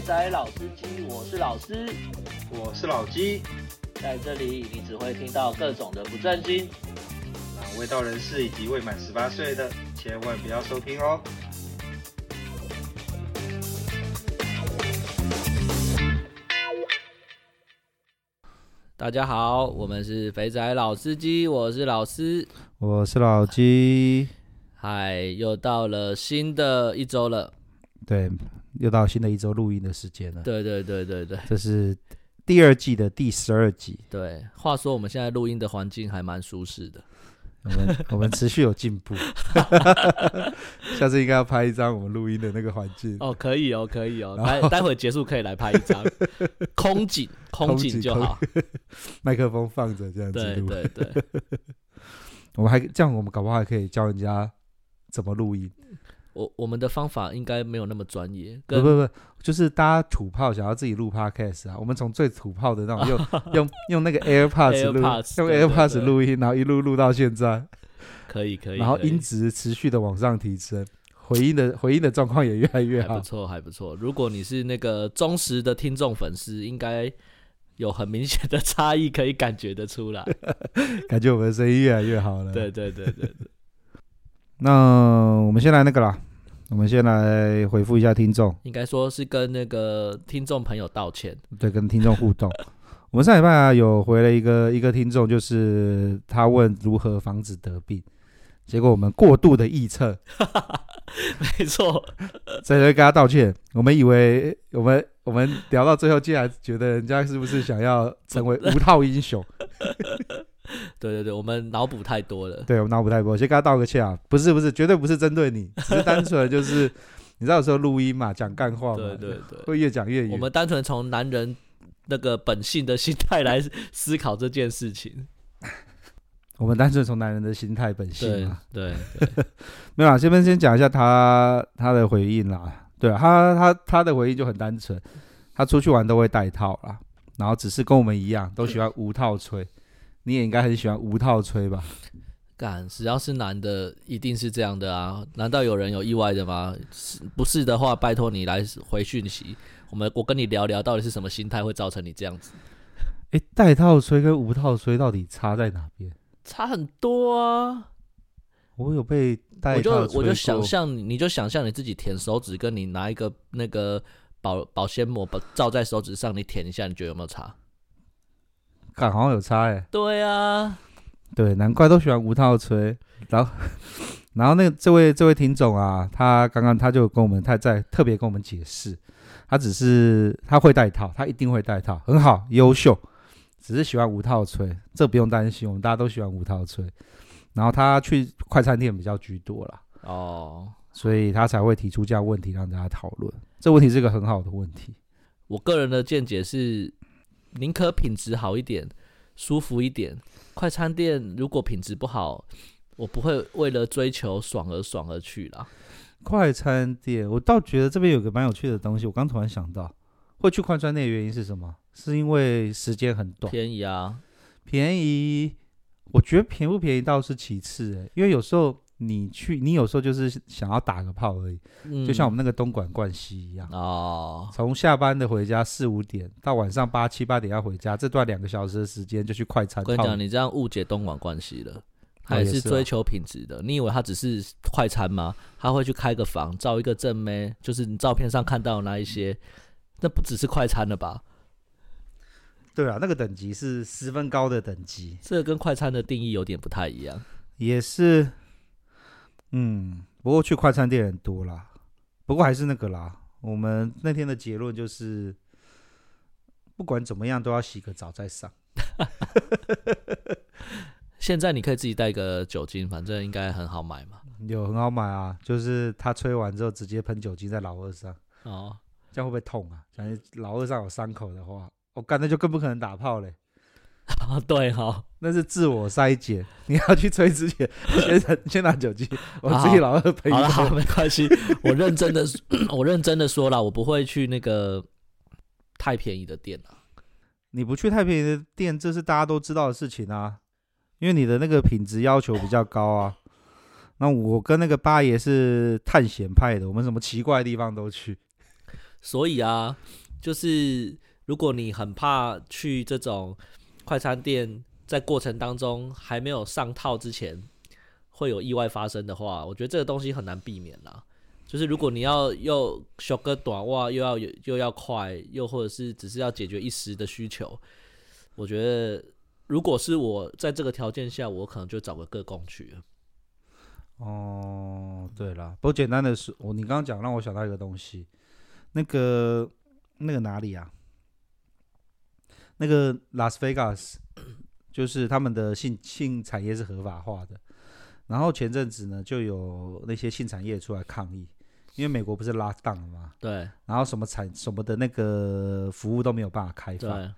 肥仔老司机，我是老师，我是老鸡，在这里你只会听到各种的不正经，那未到人士以及未满十八岁的，千万不要收听哦。大家好，我们是肥仔老司机，我是老司，我是老鸡。嗨，又到了新的一周了，对，又到新的一周录音的时间了。对对对对对，这是第二季的第十二集。对，话说我们现在录音的环境还蛮舒适的。我们我们持续有进步，下次应该要拍一张我们录音的那个环境哦，可以哦，可以哦，待待会结束可以来拍一张 空景，空景就好，麦克风放着这样子录，对对对，我们还这样，我们搞不好还可以教人家怎么录音。我我们的方法应该没有那么专业，不不不，就是大家土炮想要自己录 podcast 啊，我们从最土炮的那种用 用用那个 AirPods 录，用 AirPods 录音，然后一路录到现在，可以可以，然后音质持续的往上提升，回音的回音的状况也越来越好，还不错还不错。如果你是那个忠实的听众粉丝，应该有很明显的差异可以感觉得出来，感觉我们的声音越来越好了。对对对对对。那我们先来那个啦，我们先来回复一下听众，应该说是跟那个听众朋友道歉，对，跟听众互动。我们上礼拜啊有回了一个一个听众，就是他问如何防止得病，结果我们过度的臆测，没错，所以跟他道歉。我们以为我们我们聊到最后，竟然觉得人家是不是想要成为无套英雄？对对对，我们脑补太多了。对，我们脑补太多，先跟他道个歉啊！不是不是，绝对不是针对你，只是单纯就是，你知道有时候录音嘛，讲干话嘛，对对对，会越讲越远。我们单纯从男人那个本性的心态来思考这件事情。我们单纯从男人的心态本性嘛，对 没有啊，这边先讲一下他他的回应啦。对啊，他他他的回应就很单纯，他出去玩都会带套啦，然后只是跟我们一样，都喜欢无套吹。你也应该很喜欢无套吹吧？干，只要是男的，一定是这样的啊！难道有人有意外的吗？是不是的话，拜托你来回讯息，我们我跟你聊聊，到底是什么心态会造成你这样子？诶，带套吹跟无套吹到底差在哪边？差很多啊！我有被带套吹，我就我就想象，你就想象你自己舔手指，跟你拿一个那个保保鲜膜把罩在手指上，你舔一下，你觉得有没有差？感好像有差哎，对啊，对，难怪都喜欢无套吹。然后，然后那个这位这位听众啊，他刚刚他就跟我们他在特别跟我们解释，他只是他会带套，他一定会带套，很好，优秀，只是喜欢无套吹，这不用担心，我们大家都喜欢无套吹。然后他去快餐店比较居多啦，哦，所以他才会提出这样问题让大家讨论。这问题是一个很好的问题。我个人的见解是。宁可品质好一点，舒服一点。快餐店如果品质不好，我不会为了追求爽而爽而去啦。快餐店，我倒觉得这边有个蛮有趣的东西。我刚突然想到，会去快餐店的原因是什么？是因为时间很短，便宜啊，便宜。我觉得便不便宜倒是其次，诶，因为有时候。你去，你有时候就是想要打个炮而已，嗯、就像我们那个东莞冠希一样哦。从下班的回家四五点到晚上八七八点要回家，这段两个小时的时间就去快餐。我跟你讲，你这样误解东莞冠希了，还是追求品质的。你以为他只是快餐吗？他会去开个房，照一个正妹，就是你照片上看到的那一些，那不只是快餐了吧？对啊，那个等级是十分高的等级，这个跟快餐的定义有点不太一样，也是。嗯，不过去快餐店人多啦，不过还是那个啦。我们那天的结论就是，不管怎么样都要洗个澡再上。现在你可以自己带个酒精，反正应该很好买嘛。有很好买啊，就是他吹完之后直接喷酒精在老二上。哦，这样会不会痛啊？反正老二上有伤口的话，我干那就更不可能打炮嘞。啊，对哈，那是自我筛检。你要去吹之前，先先拿酒精，我自己老二喷一下。好，没关系，我认真的，我认真的说了，我不会去那个太便宜的店啊。你不去太便宜的店，这是大家都知道的事情啊。因为你的那个品质要求比较高啊。那我跟那个八爷是探险派的，我们什么奇怪的地方都去。所以啊，就是如果你很怕去这种快餐店，在过程当中还没有上套之前会有意外发生的话，我觉得这个东西很难避免啦。就是如果你要又修个短袜，又要有又要快，又或者是只是要解决一时的需求，我觉得如果是我在这个条件下，我可能就找个个工去了。哦，对了，不简单的是，我你刚刚讲让我想到一个东西，那个那个哪里啊？那个拉斯维加斯，就是他们的性性产业是合法化的，然后前阵子呢，就有那些性产业出来抗议，因为美国不是 lock down 了吗？对，然后什么产什么的那个服务都没有办法开放，对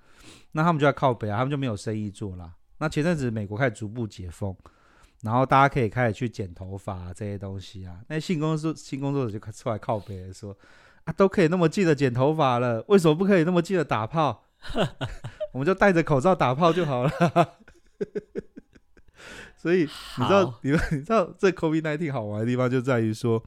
那他们就要靠北啊，他们就没有生意做了。那前阵子美国开始逐步解封。然后大家可以开始去剪头发、啊、这些东西啊，那性工作性工作者就出来靠北说啊，都可以那么近的剪头发了，为什么不可以那么近的打炮？我们就戴着口罩打炮就好了。所以你知道，你们你知道这 COVID-19 好玩的地方就在于说，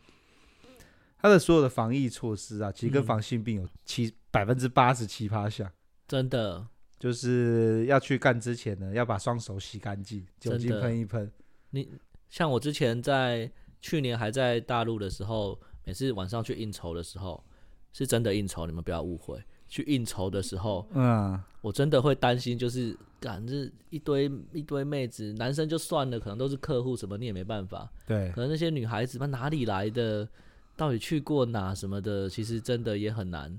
它的所有的防疫措施啊，其实跟防性病有七百分之八十七趴像，真的就是要去干之前呢，要把双手洗干净，酒精喷一喷。你像我之前在去年还在大陆的时候，每次晚上去应酬的时候，是真的应酬，你们不要误会。去应酬的时候，嗯，我真的会担心，就是赶着一堆一堆妹子，男生就算了，可能都是客户什么，你也没办法。对，可能那些女孩子，她哪里来的，到底去过哪什么的，其实真的也很难，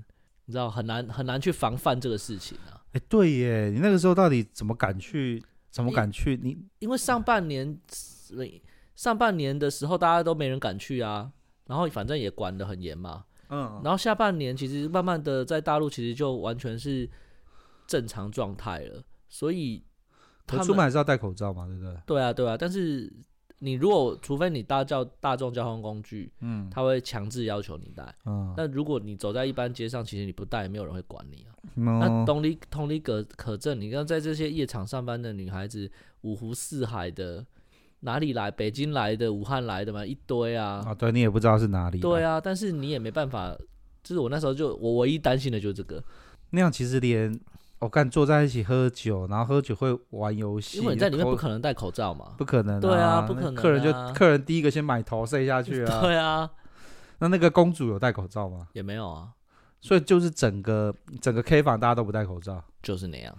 你知道，很难很难去防范这个事情啊。哎、欸，对耶，你那个时候到底怎么敢去？怎么敢去？你因为上半年，上半年的时候大家都没人敢去啊，然后反正也管得很严嘛，嗯，然后下半年其实慢慢的在大陆其实就完全是正常状态了，所以他出门还是要戴口罩嘛，对不对？对啊，对啊，但是。你如果除非你搭叫大众交通工具，嗯，他会强制要求你戴，嗯，但如果你走在一般街上，其实你不戴，没有人会管你啊。嗯、那同理同理可可证，你看在这些夜场上班的女孩子，五湖四海的，哪里来？北京来的，武汉来的嘛，一堆啊。啊，对，你也不知道是哪里。对啊，但是你也没办法，就是我那时候就我唯一担心的就是这个。那样其实连。我看坐在一起喝酒，然后喝酒会玩游戏。因为你在里面不可能戴口罩嘛，不可能、啊。对啊，不可能、啊。客人就客人第一个先买头塞下去啊。对啊。那那个公主有戴口罩吗？也没有啊。所以就是整个整个 K 房大家都不戴口罩，就是那样。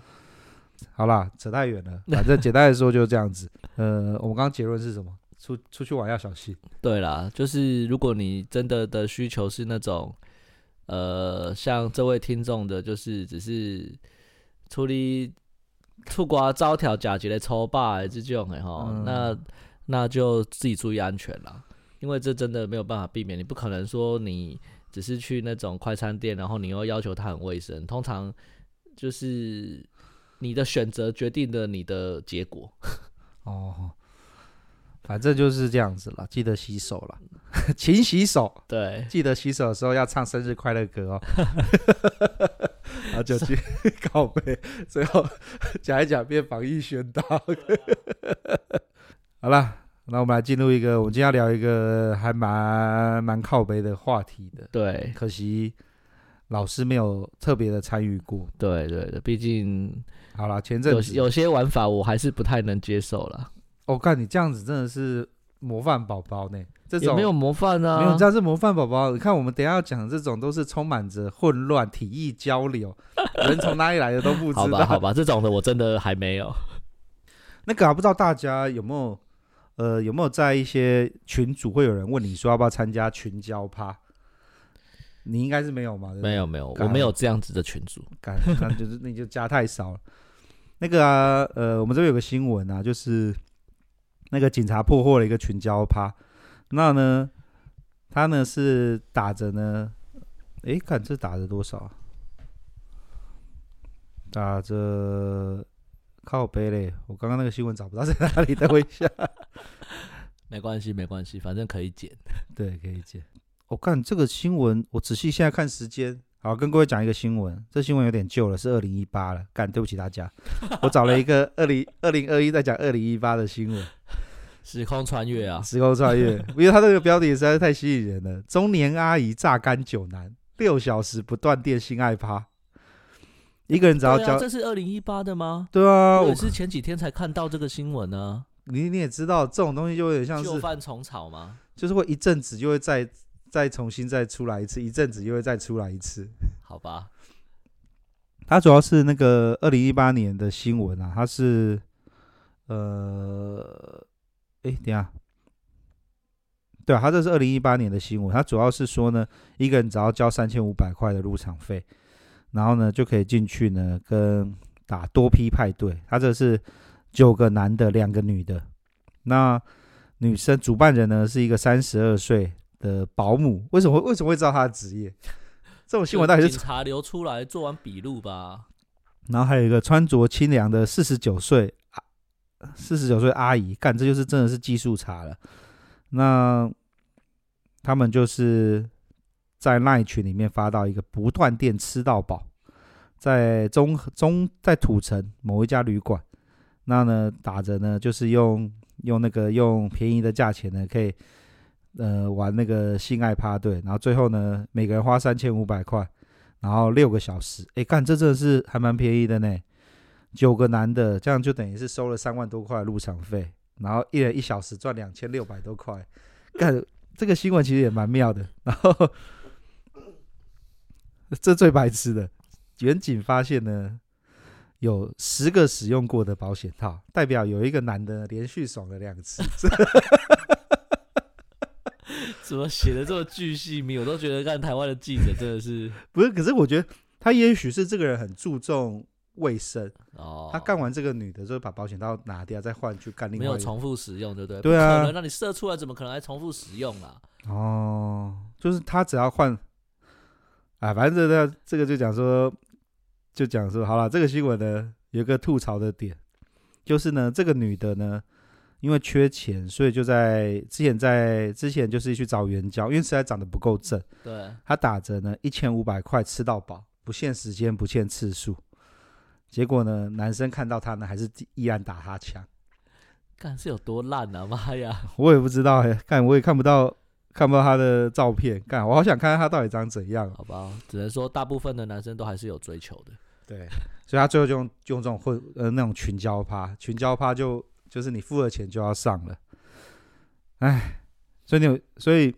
好啦，扯太远了。反正简单来说就是这样子。呃，我们刚刚结论是什么？出出去玩要小心。对啦，就是如果你真的的需求是那种，呃，像这位听众的，就是只是。处理出国招条假节的抽霸这种的哈，嗯、那那就自己注意安全啦，因为这真的没有办法避免，你不可能说你只是去那种快餐店，然后你又要求它很卫生，通常就是你的选择决定了你的结果。哦。反正就是这样子了，记得洗手了，勤洗手。对，记得洗手的时候要唱生日快乐歌哦。然后就去告白，最后讲一讲变防疫宣导。好了，那我们来进入一个，我们今天要聊一个还蛮蛮靠背的话题的。对，可惜老师没有特别的参与过。对对对，毕竟好了，前阵子有，有些玩法我还是不太能接受了。我看、哦、你这样子真的是模范宝宝呢，这种没有模范啊，没有这样是模范宝宝。你看我们等一下要讲这种都是充满着混乱、体意交流，人从哪里来的都不知道。好吧，好吧，这种的我真的还没有。那个啊，不知道大家有没有呃有没有在一些群组会有人问你说要不要参加群交趴？你应该是没有嘛？没有没有，我没有这样子的群组，那就是那就加太少了。那个啊，呃，我们这边有个新闻啊，就是。那个警察破获了一个群交趴，那呢，他呢是打着呢，诶，看这打着多少啊？打着靠背嘞，我刚刚那个新闻找不到在哪里，等我一下。没关系，没关系，反正可以剪。对，可以剪。我看这个新闻，我仔细现在看时间，好，跟各位讲一个新闻。这新闻有点旧了，是二零一八了。干，对不起大家，我找了一个二零二零二一在讲二零一八的新闻。时空穿越啊！时空穿越，因为他这个标题实在是太吸引人了。中年阿姨榨干酒男，六小时不断电性爱趴，一个人只要交，啊、这是二零一八的吗？对啊，我是前几天才看到这个新闻呢、啊。你你也知道，这种东西就有点像是旧犯重草吗？就是会一阵子就会再再重新再出来一次，一阵子又会再出来一次。好吧，它主要是那个二零一八年的新闻啊，它是呃，哎，等下。对啊，他这是二零一八年的新闻。他主要是说呢，一个人只要交三千五百块的入场费，然后呢就可以进去呢跟打多批派对。他这是九个男的，两个女的。那女生主办人呢是一个三十二岁的保姆。为什么为什么会知道他的职业？这种新闻到底是警察流出来做完笔录吧？然后还有一个穿着清凉的四十九岁啊，四十九岁阿姨，干，这就是真的是技术差了。那他们就是在那一群里面发到一个不断电吃到饱，在中中在土城某一家旅馆，那呢打着呢就是用用那个用便宜的价钱呢可以呃玩那个性爱趴对，然后最后呢每个人花三千五百块，然后六个小时，哎干这真的是还蛮便宜的呢，九个男的这样就等于是收了三万多块入场费，然后一人一小时赚两千六百多块，干。这个新闻其实也蛮妙的，然后这最白痴的，远景发现呢，有十个使用过的保险套，代表有一个男的连续爽了两次。怎么写的这么巨细密？我都觉得看台湾的记者真的是 不是？可是我觉得他也许是这个人很注重。卫生哦，他干完这个女的，就会把保险套拿掉，再换去干另外一个。没有重复使用，对不对？对啊，可能让你射出来，怎么可能还重复使用啊？哦，就是他只要换，啊，反正这个这个就讲说，就讲说，好了，这个新闻呢有一个吐槽的点，就是呢，这个女的呢，因为缺钱，所以就在之前在之前就是去找援交，因为实在长得不够正。对，他打折呢一千五百块吃到饱，不限时间，不限次数。结果呢，男生看到他呢，还是依然打他枪。看是有多烂啊！妈呀，我也不知道哎，看我也看不到，看不到他的照片。看我好想看看他到底长怎样。好吧，只能说大部分的男生都还是有追求的。对，所以他最后就用用这种混呃那种群交趴，群交趴就就是你付了钱就要上了。哎，所以你有，所以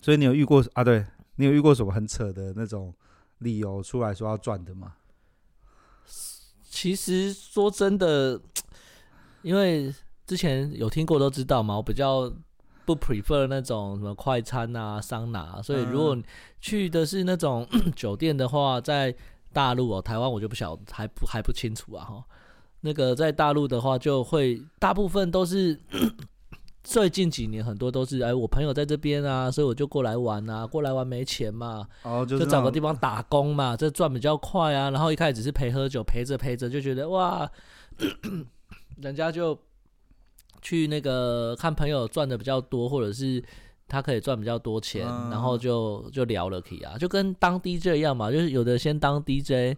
所以你有遇过啊？对，你有遇过什么很扯的那种理由出来说要赚的吗？其实说真的，因为之前有听过都知道嘛，我比较不 prefer 那种什么快餐啊、桑拿啊，所以如果去的是那种 酒店的话，在大陆哦，台湾我就不晓还不还不清楚啊哈。那个在大陆的话，就会大部分都是。最近几年很多都是哎，我朋友在这边啊，所以我就过来玩啊，过来玩没钱嘛，哦，就找个地方打工嘛，这赚比较快啊。然后一开始只是陪喝酒，陪着陪着就觉得哇，人家就去那个看朋友赚的比较多，或者是他可以赚比较多钱，嗯、然后就就聊了起啊，就跟当 DJ 一样嘛，就是有的先当 DJ。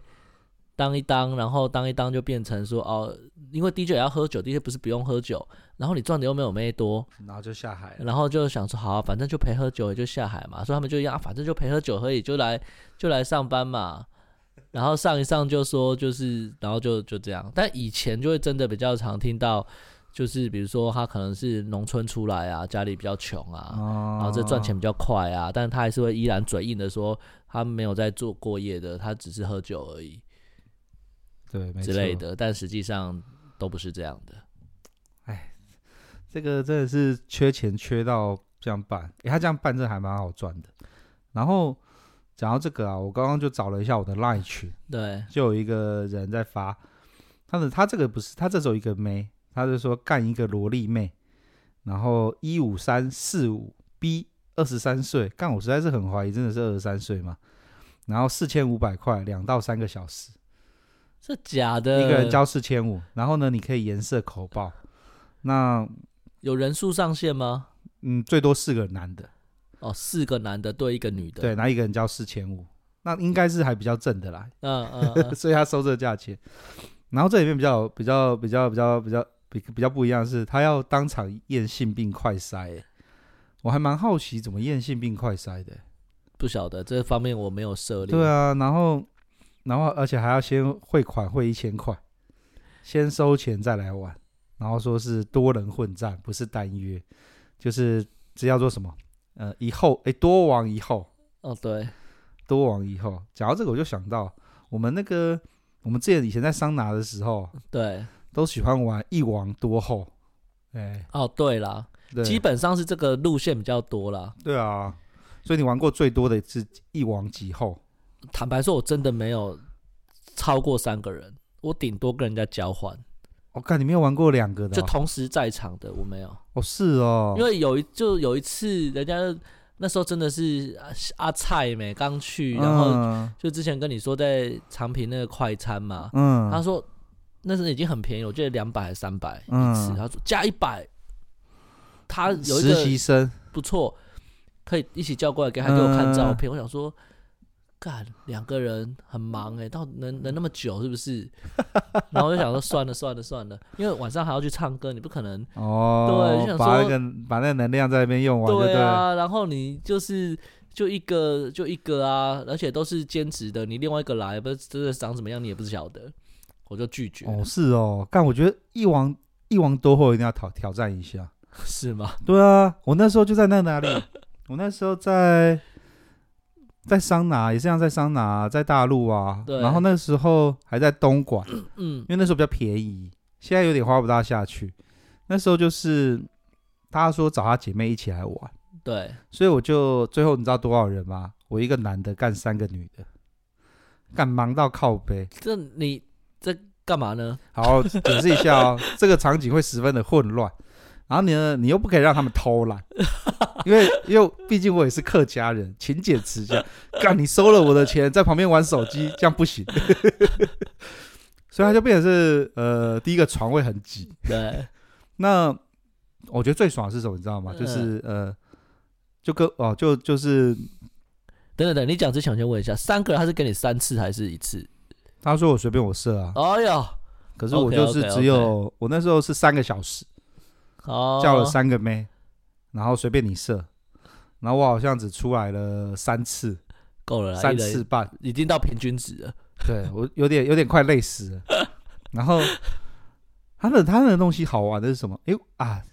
当一当，然后当一当就变成说哦，因为 DJ 也要喝酒，DJ 不是不用喝酒，然后你赚的又没有妹多，然后就下海，然后就想说好、啊，反正就陪喝酒也就下海嘛，所以他们就一样，反正就陪喝酒可以，就来就来上班嘛，然后上一上就说就是，然后就就这样，但以前就会真的比较常听到，就是比如说他可能是农村出来啊，家里比较穷啊，哦、然后这赚钱比较快啊，但他还是会依然嘴硬的说他没有在做过夜的，他只是喝酒而已。对，之类的，但实际上都不是这样的。哎，这个真的是缺钱缺到这样办，哎，他这样办这还蛮好赚的。然后讲到这个啊，我刚刚就找了一下我的 LINE 群，对，就有一个人在发，他的他这个不是，他这时候一个妹，他就说干一个萝莉妹，然后一五三四五 B 二十三岁，干我实在是很怀疑真的是二十三岁嘛，然后四千五百块两到三个小时。是假的，一个人交四千五，然后呢，你可以颜色口爆。那有人数上限吗？嗯，最多四个男的。哦，四个男的对一个女的。对，那一个人交四千五，那应该是还比较正的啦。嗯嗯，嗯 所以他收这个价钱。然后这里面比较比较比较比较比较比比较不一样的是，他要当场验性病快筛。我还蛮好奇怎么验性病快筛的。不晓得这方面我没有涉猎。对啊，然后然后而且还要先汇款汇一千块，先收钱再来玩，然后说是多人混战，不是单约，就是这叫做什么？呃，一后哎，多王一后。哦，对，多王一后。讲到这个，我就想到我们那个我们之前以前在桑拿的时候，对，都喜欢玩一王多后。哎，哦，对啦，对基本上是这个路线比较多啦。对啊，所以你玩过最多的是一王几后？坦白说，我真的没有超过三个人，我顶多跟人家交换。我看、哦、你没有玩过两个的、哦，就同时在场的我没有。哦，是哦，因为有一就有一次，人家那时候真的是阿蔡美刚去，然后就之前跟你说在长平那个快餐嘛，嗯，他说那时候已经很便宜，我记得两百还是三百一次，嗯、他说加一百，他有一个实习生不错，可以一起叫过来给他给我看照片，嗯、我想说。干两个人很忙哎、欸，到能能那么久是不是？然后我就想说算了算了算了，因为晚上还要去唱歌，你不可能哦。对，就想说把那个把那个能量在那边用完对。对啊，然后你就是就一个就一个啊，而且都是兼职的，你另外一个来不是真的长怎么样，你也不是晓得，我就拒绝。哦，是哦，干我觉得一王一王多后一定要挑挑战一下，是吗？对啊，我那时候就在那哪里，我那时候在。在桑拿也是这样，在桑拿，在大陆啊，对然后那时候还在东莞，嗯，因为那时候比较便宜，现在有点花不大下去。那时候就是他说找他姐妹一起来玩，对，所以我就最后你知道多少人吗？我一个男的干三个女的，干忙到靠背。这你这干嘛呢？好，解释一下哦，这个场景会十分的混乱。然后你呢？你又不可以让他们偷懒，因为因为毕竟我也是客家人，勤俭持家。干，你收了我的钱，在旁边玩手机，这样不行。所以他就变成是呃，第一个床位很挤。对。那我觉得最爽的是什么？你知道吗？就是呃，就跟哦，就就是，等等等，你讲之前我先问一下，三个人他是给你三次还是一次？他说我随便我设啊。哎呀，可是我就是只有我那时候是三个小时。Oh, 叫了三个妹，然后随便你射，然后我好像只出来了三次，够了，三次半，已经到平均值了。对，我有点有点快累死了。然后他的他的东西好玩的是什么？哎啊，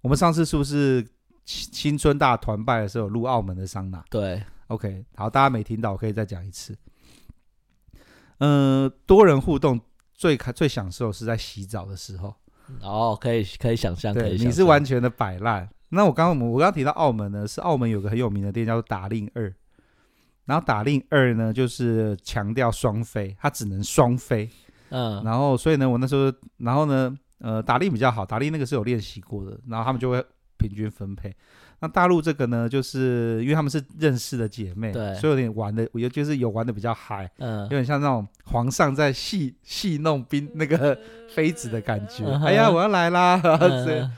我们上次是不是青青春大团拜的时候录澳门的桑拿？对，OK，好，大家没听到，我可以再讲一次。嗯、呃，多人互动最开最享受是在洗澡的时候。哦，可以可以想象，对，你是完全的摆烂。那我刚刚我刚刚提到澳门呢，是澳门有个很有名的店叫做打令二，然后打令二呢就是强调双飞，它只能双飞。嗯，然后所以呢，我那时候，然后呢，呃，打令比较好，打令那个是有练习过的，然后他们就会平均分配。那大陆这个呢，就是因为他们是认识的姐妹，对，所以有点玩的，我觉得就是有玩的比较嗨，嗯，有点像那种皇上在戏戏弄宾那个妃子的感觉。嗯、哎呀，我要来啦！嗯、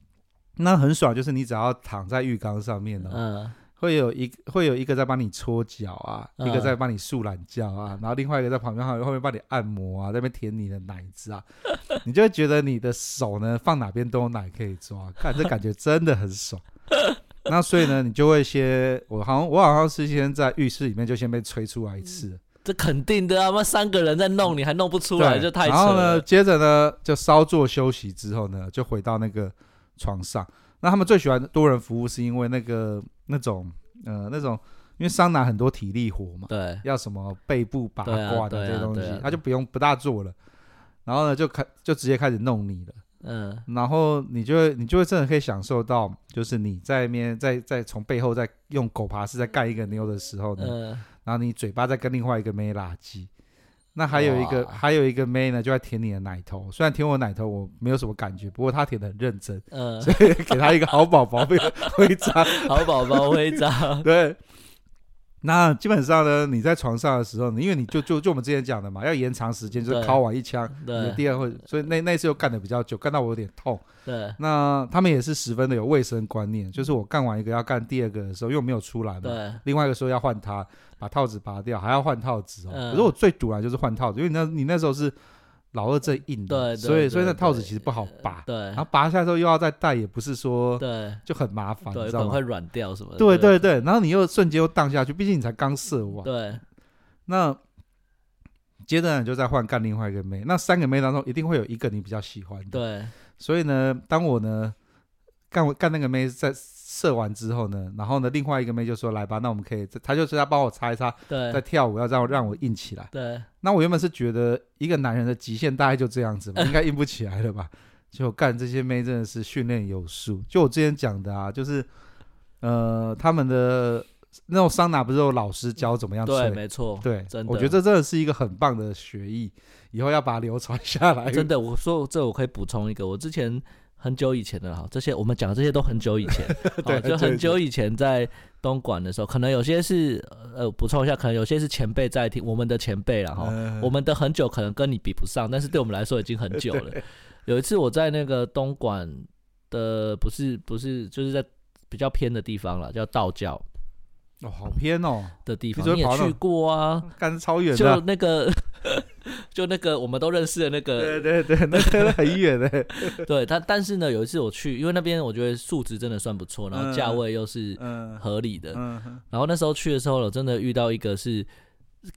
那很爽，就是你只要躺在浴缸上面呢，嗯，会有一会有一个在帮你搓脚啊，嗯、一个在帮你竖懒觉啊，然后另外一个在旁边后后面帮你按摩啊，在那边舔你的奶子啊，你就会觉得你的手呢放哪边都有奶可以抓，看这感觉真的很爽。那所以呢，你就会先，我好像我好像是先在浴室里面就先被吹出来一次，嗯、这肯定的啊！那三个人在弄，你还弄不出来，就太扯了。然后呢，接着呢，就稍作休息之后呢，就回到那个床上。那他们最喜欢多人服务，是因为那个那种呃那种，因为桑拿很多体力活嘛，对，要什么背部拔罐的这些东西，他就不用不大做了。然后呢，就开就直接开始弄你了。嗯，然后你就会，你就会真的可以享受到，就是你在那边在在从背后在用狗爬式在干一个妞的时候呢，嗯、然后你嘴巴在跟另外一个妹拉鸡，那还有一个还有一个妹呢，就在舔你的奶头，虽然舔我奶头我没有什么感觉，不过她舔的很认真，嗯，所以给她一个好宝宝徽徽章，好宝宝徽章，对。那基本上呢，你在床上的时候，因为你就就就我们之前讲的嘛，要延长时间，就是敲完一枪，对，第二会，所以那那次又干的比较久，干到我有点痛。对，那他们也是十分的有卫生观念，就是我干完一个要干第二个的时候，又没有出来嘛，对，另外一个时候要换它，把套子拔掉，还要换套子哦。嗯、可是我最堵然就是换套子，因为那你那时候是老二最硬的，所以所以那套子其实不好拔，对，然后拔下来之后又要再戴，也不是说对，就很麻烦，对，你知道吗？会软掉什么的，对对。对，然后你又瞬间又荡下去，毕竟你才刚射完，对，那接着你就再换干另外一个妹，那三个妹当中一定会有一个你比较喜欢的，对，所以呢，当我呢干我干那个妹在。射完之后呢，然后呢，另外一个妹就说：“来吧，那我们可以，她就是要帮我擦一擦，对，在跳舞，要让让我硬起来。”对。那我原本是觉得一个男人的极限大概就这样子吧，应该硬不起来了吧？就干这些妹真的是训练有素。就我之前讲的啊，就是呃，他们的那种桑拿不是有老师教怎么样吹？对，没错，对，真的，我觉得这真的是一个很棒的学艺，以后要把它流传下来。真的，我说这我可以补充一个，我之前。很久以前的哈，这些我们讲的这些都很久以前，对，就很久以前在东莞的时候，可能有些是呃补充一下，可能有些是前辈在听，我们的前辈了哈，我们的很久可能跟你比不上，但是对我们来说已经很久了。有一次我在那个东莞的，不是不是，就是在比较偏的地方了，叫道教。哦，好偏哦的地方，你也去过啊？干超远的，就那个，就那个，我们都认识的那个，对对对，那个很远的。对，他但是呢，有一次我去，因为那边我觉得素质真的算不错，然后价位又是合理的。嗯嗯。然后那时候去的时候，我真的遇到一个是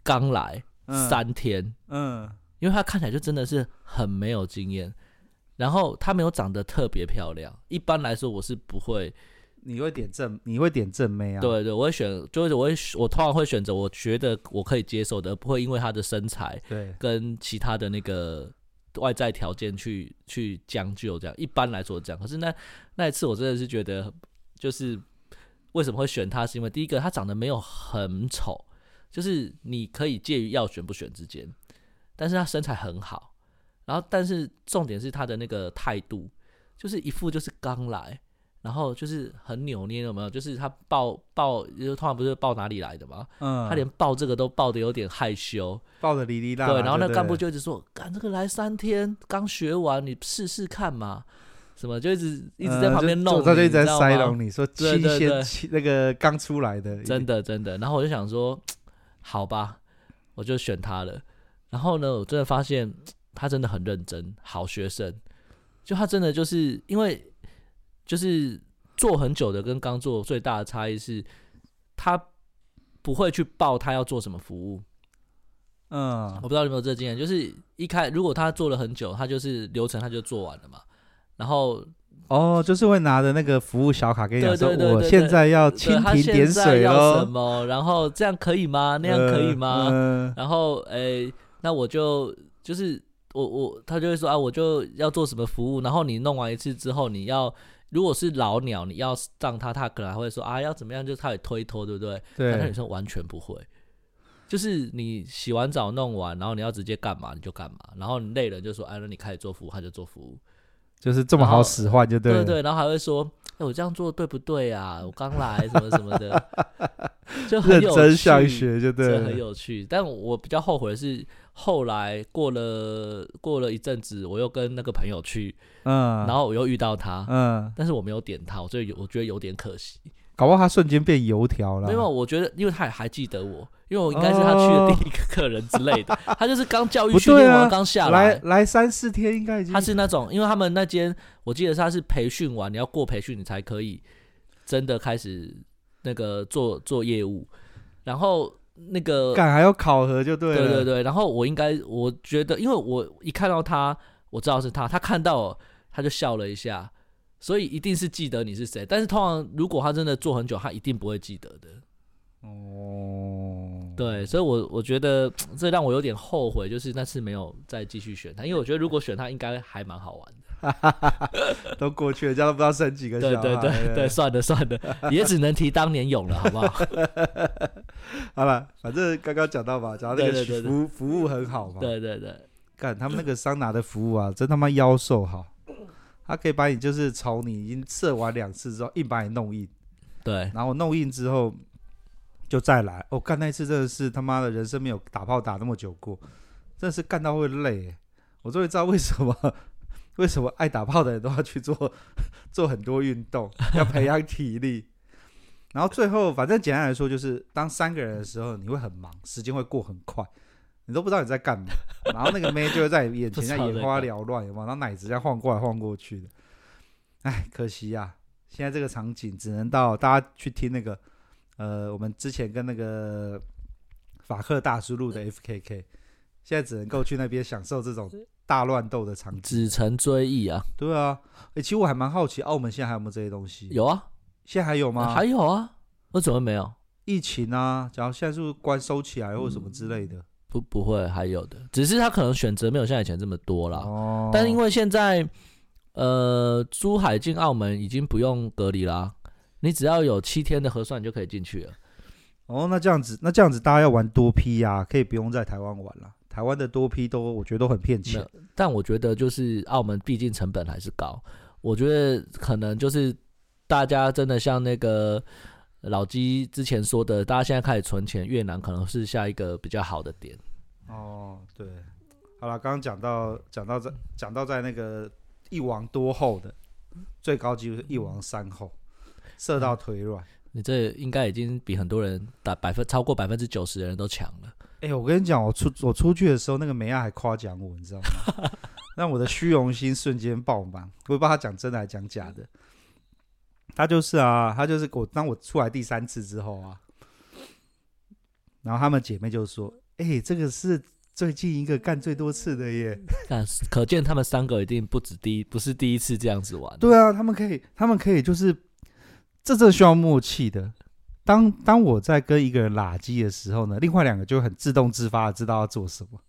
刚来三天，嗯，因为他看起来就真的是很没有经验，然后他没有长得特别漂亮，一般来说我是不会。你会点正，你会点正妹啊？对对，我会选，就是我会，我通常会选择我觉得我可以接受的，不会因为她的身材，对，跟其他的那个外在条件去去将就这样。一般来说这样，可是那那一次我真的是觉得，就是为什么会选她，是因为第一个她长得没有很丑，就是你可以介于要选不选之间，但是她身材很好，然后但是重点是她的那个态度，就是一副就是刚来。然后就是很扭捏，有没有？就是他抱抱，就通常不是抱哪里来的嘛？嗯，他连抱这个都抱的有点害羞，抱得哩哩啦。对，然后那干部就一直说：“干这个来三天，刚学完，你试试看嘛。”什么就一直一直在旁边弄，他就一直在塞拢你说新鲜那个刚出来的，真的真的。然后我就想说，好吧，我就选他了。然后呢，我真的发现他真的很认真，好学生。就他真的就是因为。就是做很久的跟刚做最大的差异是，他不会去报他要做什么服务。嗯，我不知道有没有这个经验，就是一开如果他做了很久，他就是流程他就做完了嘛。然后哦，就是会拿着那个服务小卡跟你讲说，我现在要蜻蜓点水要什么，然后这样可以吗？那样可以吗？然后诶、欸，那我就就是我我他就会说啊，我就要做什么服务，然后你弄完一次之后，你要。如果是老鸟，你要让他，他可能还会说啊，要怎么样，就他也推脱，对不对？对。那女生完全不会，就是你洗完澡弄完，然后你要直接干嘛你就干嘛，然后你累了就说，哎，那你开始做服务，他就做服务，就是这么好使唤，就对。对对，然后还会说，哎，我这样做对不对啊？我刚来，什么什么的，就很有趣，认真想学，就对，很有趣。但我比较后悔的是。后来过了过了一阵子，我又跟那个朋友去，嗯，然后我又遇到他，嗯，但是我没有点他，所以我觉得有点可惜。搞不好他瞬间变油条了。没有，我觉得因为他也还记得我，因为我应该是他去的第一个客人之类的。哦、他就是刚教育训练完刚下来，来来三四天应该已经。他是那种，因为他们那间我记得他是培训完，你要过培训你才可以真的开始那个做做业务，然后。那个，干还要考核就对了。对对对，然后我应该，我觉得，因为我一看到他，我知道是他，他看到我他就笑了一下，所以一定是记得你是谁。但是通常如果他真的做很久，他一定不会记得的。哦，对，所以我我觉得这让我有点后悔，就是那次没有再继续选他，因为我觉得如果选他，应该还蛮好玩的。都过去了，这样都不知道生几个小孩。对对对对，算了算了，也只能提当年勇了，好不好？好了，反正刚刚讲到吧，讲到那个服务服务很好嘛。对对对，干他们那个桑拿的服务啊，真他妈妖兽好，他可以把你就是从你已经射完两次之后，硬把你弄硬。对，然后弄硬之后就再来。我、哦、干那一次真的是他妈的人生没有打炮打那么久过，真的是干到会累。我终于知道为什么。为什么爱打炮的人都要去做 做很多运动，要培养体力？然后最后，反正简单来说，就是当三个人的时候，你会很忙，时间会过很快。你都不知道你在干嘛。然后那个妹就会在你眼前 在眼花缭乱，有吗？然后奶子这样晃过来晃过去的。哎，可惜呀、啊，现在这个场景只能到大家去听那个，呃，我们之前跟那个法克大叔录的 FKK，现在只能够去那边享受这种大乱斗的场景。只成追忆啊，对啊。哎，其实我还蛮好奇，澳门现在还有没有这些东西？有啊，现在还有吗？还有啊，我怎么没有？疫情啊，假如现在是不是关收起来或者什么之类的？嗯、不，不会，还有的，只是他可能选择没有像以前这么多了。哦。但是因为现在，呃，珠海进澳门已经不用隔离啦，你只要有七天的核酸，你就可以进去了。哦，那这样子，那这样子，大家要玩多批呀、啊，可以不用在台湾玩了。台湾的多批都，我觉得都很骗钱。但我觉得就是澳门毕竟成本还是高，我觉得可能就是大家真的像那个。老鸡之前说的，大家现在开始存钱，越南可能是下一个比较好的点。哦，对，好了，刚刚讲到讲到在讲到在那个一王多后的最高纪录是一王三后，射到腿软。你这应该已经比很多人打百分超过百分之九十的人都强了。哎、欸，我跟你讲，我出我出去的时候，那个梅亚还夸奖我，你知道吗？让我的虚荣心瞬间爆满。我也不知道他讲真的还是讲假的。他就是啊，他就是我。当我出来第三次之后啊，然后他们姐妹就说：“哎、欸，这个是最近一个干最多次的耶。”但可见他们三个一定不止第一，不是第一次这样子玩。对啊，他们可以，他们可以，就是这这需要默契的。当当我在跟一个人拉机的时候呢，另外两个就很自动自发的知道要做什么。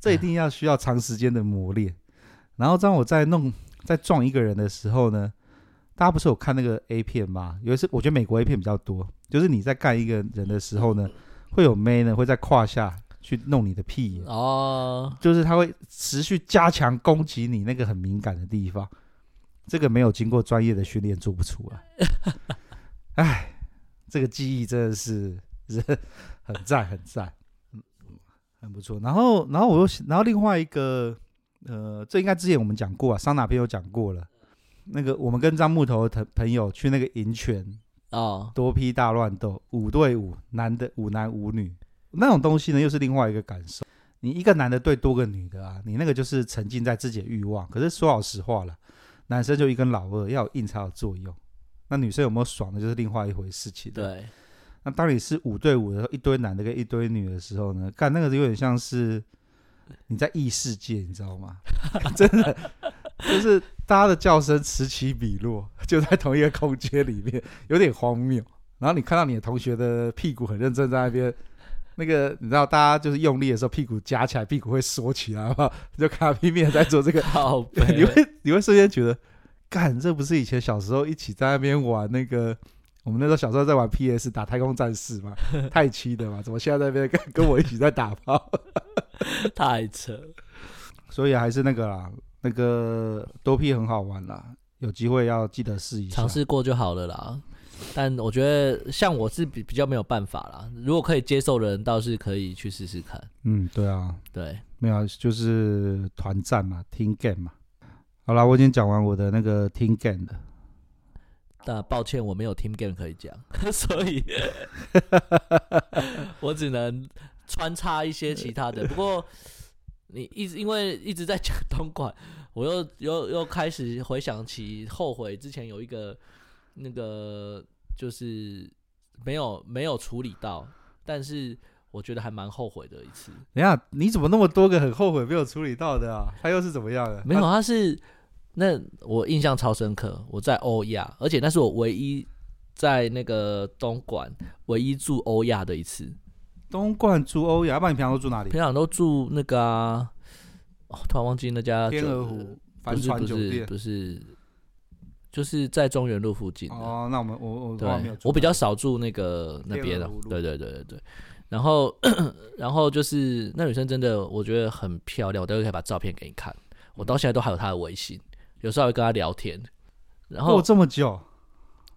这一定要需要长时间的磨练。然后当我在弄在撞一个人的时候呢，大家不是有看那个 A 片吗？有一次我觉得美国 A 片比较多，就是你在干一个人的时候呢，会有妹呢会在胯下去弄你的屁眼哦，就是他会持续加强攻击你那个很敏感的地方，这个没有经过专业的训练做不出来。哎，这个记忆真的是是很赞很赞，嗯，很不错。然后然后我又然后另外一个呃，这应该之前我们讲过啊，桑拿片有讲过了。那个，我们跟张木头的朋友去那个银泉哦，多批大乱斗，五对五，男的五男五女，那种东西呢，又是另外一个感受。你一个男的对多个女的啊，你那个就是沉浸在自己的欲望。可是说老实话了，男生就一根老二，要有硬才有作用。那女生有没有爽的，就是另外一回事情。对。那当你是五对五的时候，一堆男的跟一堆女的时候呢，干那个就有点像是你在异世界，你知道吗？真的。就是大家的叫声此起彼落，就在同一个空间里面，有点荒谬。然后你看到你的同学的屁股很认真在那边，那个你知道，大家就是用力的时候，屁股夹起来，屁股会缩起来，好不好？就看他拼命在做这个，你会你会瞬间觉得，干，这不是以前小时候一起在那边玩那个，我们那时候小时候在玩 PS 打太空战士嘛，太七的嘛，怎么现在在那边跟跟我一起在打炮？太扯，所以还是那个啦。那个多 P 很好玩啦，有机会要记得试一下，尝试过就好了啦。但我觉得像我是比比较没有办法啦，如果可以接受的人，倒是可以去试试看。嗯，对啊，对，没有就是团战嘛，team game 嘛。好啦，我已经讲完我的那个 team game 的。但抱歉，我没有 team game 可以讲，所以 我只能穿插一些其他的。不过。你一直因为一直在讲东莞，我又又又开始回想起后悔之前有一个那个就是没有没有处理到，但是我觉得还蛮后悔的一次。等下你怎么那么多个很后悔没有处理到的啊？他又是怎么样的？没有，他是那我印象超深刻，我在欧亚，而且那是我唯一在那个东莞唯一住欧亚的一次。东莞住欧亚，要不然你平常都住哪里？平常都住那个啊，哦，突然忘记那家天鹅湖帆船酒店，不是，就是在中原路附近。哦，那我们我我对，我比较少住那个那边的。对对对对对。然后 然后就是那女生真的我觉得很漂亮，我待会可以把照片给你看。我到现在都还有她的微信，有时候还会跟他聊天。然后过这么久，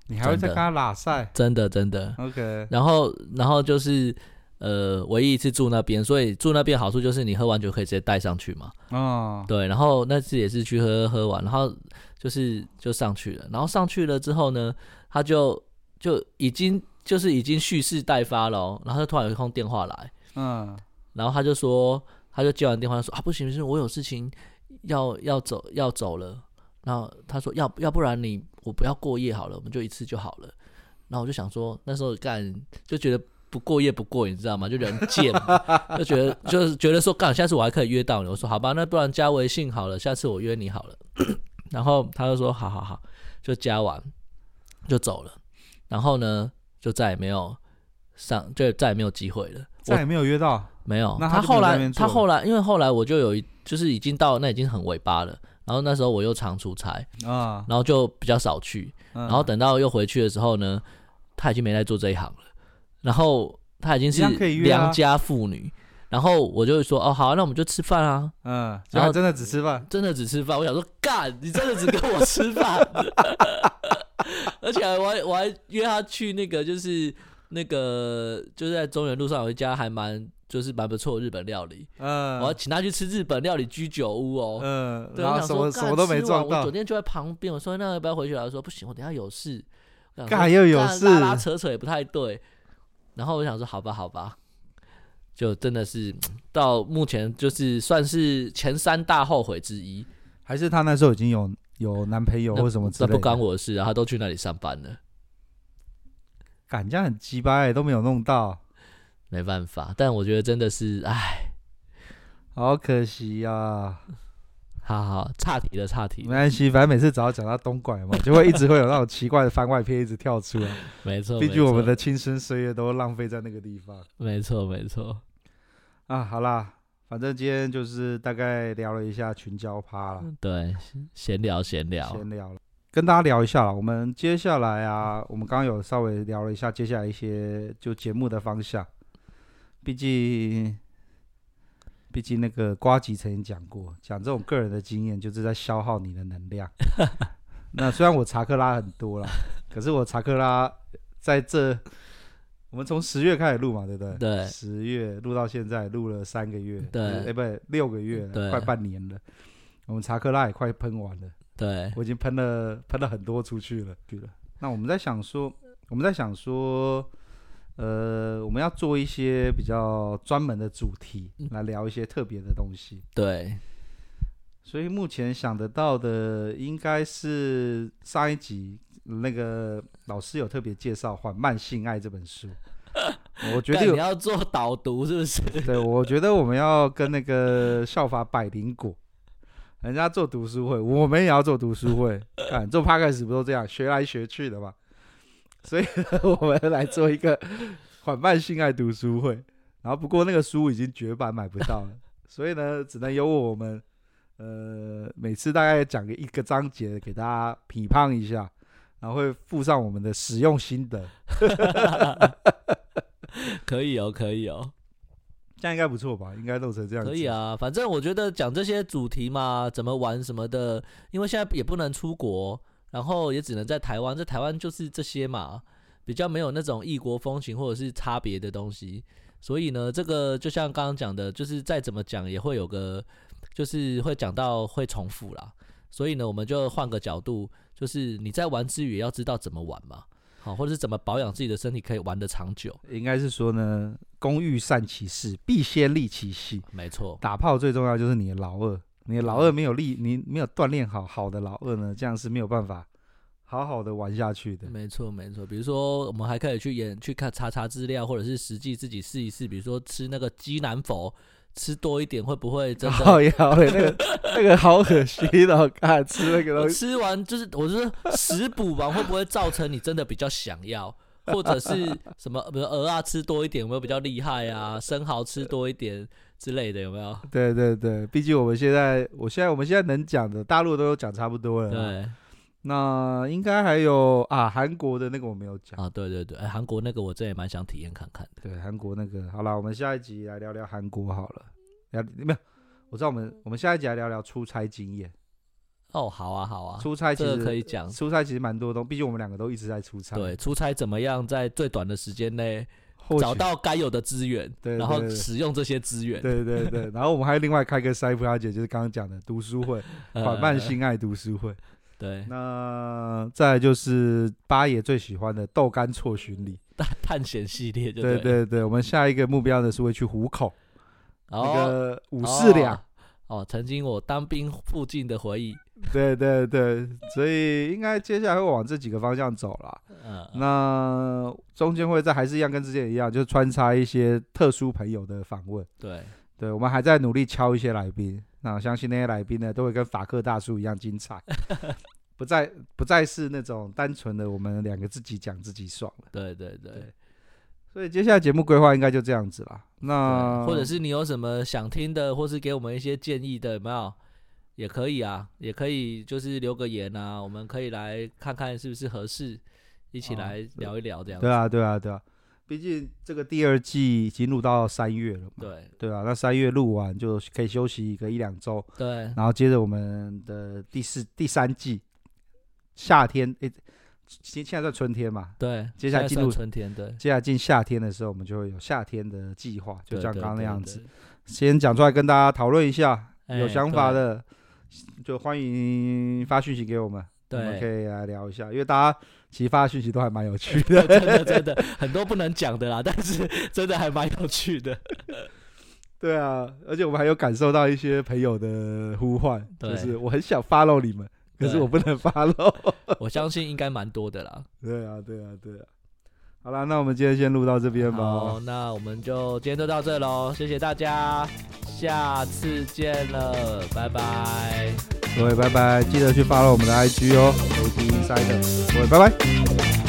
你还会再跟他拉赛？真的真的。OK。然后然后就是。呃，唯一一次住那边，所以住那边好处就是你喝完酒可以直接带上去嘛。哦，对，然后那次也是去喝喝完，然后就是就上去了，然后上去了之后呢，他就就已经就是已经蓄势待发了，然后就突然有一通电话来，嗯，然后他就说，他就接完电话说啊，不行不行，我有事情要要走要走了。然后他说要要不然你我不要过夜好了，我们就一次就好了。然后我就想说，那时候干就觉得不过夜不过瘾，你知道吗？就人贱，就觉得就是觉得说干，下次我还可以约到你。我说好吧，那不然加微信好了，下次我约你好了。然后他就说好好好，就加完就走了。然后呢，就再也没有上，就再也没有机会了，再也没有约到，没有。那他，他后来他后来，因为后来我就有一，就是已经到那已经很尾巴了。然后那时候我又常出差啊，然后就比较少去。嗯、然后等到又回去的时候呢，他已经没在做这一行了。然后他已经是良家妇女。然后我就说哦好、啊，那我们就吃饭啊。嗯，然后真的只吃饭，真的只吃饭。我想说干，你真的只跟我吃饭？而且我还我还约他去那个，就是那个就是在中原路上有一家还蛮就是蛮不错的日本料理。嗯，我要请他去吃日本料理居酒屋哦。嗯，对，然后什么什么都没撞到。我昨天就在旁边，我说那要不要回去？他说不行，我等下有事。干又有事，拉拉扯扯也不太对。然后我想说好吧，好吧，就真的是到目前就是算是前三大后悔之一。还是他那时候已经有。有男朋友或什么之类的，那不关我的事啊，他都去那里上班了。感觉很鸡巴，都没有弄到，没办法。但我觉得真的是，哎，好可惜呀、啊。好好，岔题了，岔题。没关系，反正每次只要讲到东莞嘛，就会一直会有那种奇怪的番外篇一直跳出来。没错，毕竟我们的青春岁月都浪费在那个地方。没错，没错。啊，好啦。反正今天就是大概聊了一下群交趴了，对，闲聊闲聊闲聊了，跟大家聊一下了。我们接下来啊，我们刚刚有稍微聊了一下接下来一些就节目的方向。毕竟，毕竟那个瓜吉曾经讲过，讲这种个人的经验就是在消耗你的能量。那虽然我查克拉很多了，可是我查克拉在这。我们从十月开始录嘛，对不对？对。十月录到现在，录了三个月。对。哎、欸，不对，六个月，快半年了。我们查克拉也快喷完了。对。我已经喷了，喷了很多出去了。对了。那我们在想说，我们在想说，呃，我们要做一些比较专门的主题，来聊一些特别的东西。对。所以目前想得到的，应该是上一集。那个老师有特别介绍《缓慢性爱》这本书，我觉得你要做导读是不是？对，我觉得我们要跟那个效法百灵果，人家做读书会，我们也要做读书会。看做 Podcast 不都这样学来学去的嘛？所以 我们来做一个《缓慢性爱》读书会。然后不过那个书已经绝版买不到了，所以呢，只能由我们呃每次大概讲个一个章节给大家批判一下。然后会附上我们的使用心得，可以哦，可以哦，这样应该不错吧？应该弄成这样。可以啊，反正我觉得讲这些主题嘛，怎么玩什么的，因为现在也不能出国，然后也只能在台湾，在台湾就是这些嘛，比较没有那种异国风情或者是差别的东西，所以呢，这个就像刚刚讲的，就是再怎么讲也会有个，就是会讲到会重复啦，所以呢，我们就换个角度。就是你在玩之余也要知道怎么玩嘛，好，或者是怎么保养自己的身体可以玩得长久。应该是说呢，工欲善其事，必先利其器。没错，打炮最重要就是你的老二，你的老二没有力，你没有锻炼好好的老二呢，这样是没有办法好好的玩下去的。没错没错，比如说我们还可以去演去看查查资料，或者是实际自己试一试，比如说吃那个鸡南佛。吃多一点会不会真的？好呀，那个 那个好恶心的，看吃那个东西。吃完就是，我是说食补完会不会造成你真的比较想要，或者是什么？比如鹅啊，吃多一点有没有比较厉害啊？生蚝吃多一点之类的有没有？对对对，毕竟我们现在，我现在我们现在能讲的，大陆都有讲差不多了。对，那应该还有啊，韩国的那个我没有讲啊。对对对，哎，韩国那个我真也蛮想体验看看的。对，韩国那个好了，我们下一集来聊聊韩国好了。聊没有？我知道我们我们下一集来聊聊出差经验。哦，好啊，好啊，出差其实可以讲。出差其实蛮多东西，毕竟我们两个都一直在出差。对，出差怎么样在最短的时间内找到该有的资源，对，然后使用这些资源。对对对，然后我们还有另外开个塞普小姐，就是刚刚讲的读书会，缓慢性爱读书会。对，那再就是八爷最喜欢的豆干错巡礼 探险系列。对对对，我们下一个目标呢是会去虎口。那个五四两。哦哦，曾经我当兵附近的回忆，对对对，所以应该接下来会往这几个方向走了。嗯，那中间会在还是一样跟之前一样，就是穿插一些特殊朋友的访问。对，对，我们还在努力敲一些来宾。那我相信那些来宾呢，都会跟法克大叔一样精彩，不再不再是那种单纯的我们两个自己讲自己爽了。对对对。对所以接下来节目规划应该就这样子啦。那或者是你有什么想听的，或是给我们一些建议的，有没有？也可以啊，也可以就是留个言啊，我们可以来看看是不是合适，一起来聊一聊这样子。对啊，对啊，对啊。毕竟这个第二季已经录到三月了嘛。对。对啊，那三月录完就可以休息一个一两周。对。然后接着我们的第四、第三季，夏天诶。现现在在春天嘛，对，接下来进入春天，对，接下来进夏天的时候，我们就会有夏天的计划，就像刚刚那样子，先讲出来跟大家讨论一下，有想法的就欢迎发讯息给我们，对，我们可以来聊一下，因为大家其实发讯息都还蛮有趣的，真的真的很多不能讲的啦，但是真的还蛮有趣的，对啊，而且我们还有感受到一些朋友的呼唤，就是我很想 follow 你们。可是我不能发喽，我相信应该蛮多的啦。对啊，对啊，对啊。好啦，那我们今天先录到这边吧。好，那我们就今天就到这喽，谢谢大家，下次见了，拜拜。各位拜拜记得去 follow 我们的 ig 哦楼梯 inside 各位拜拜。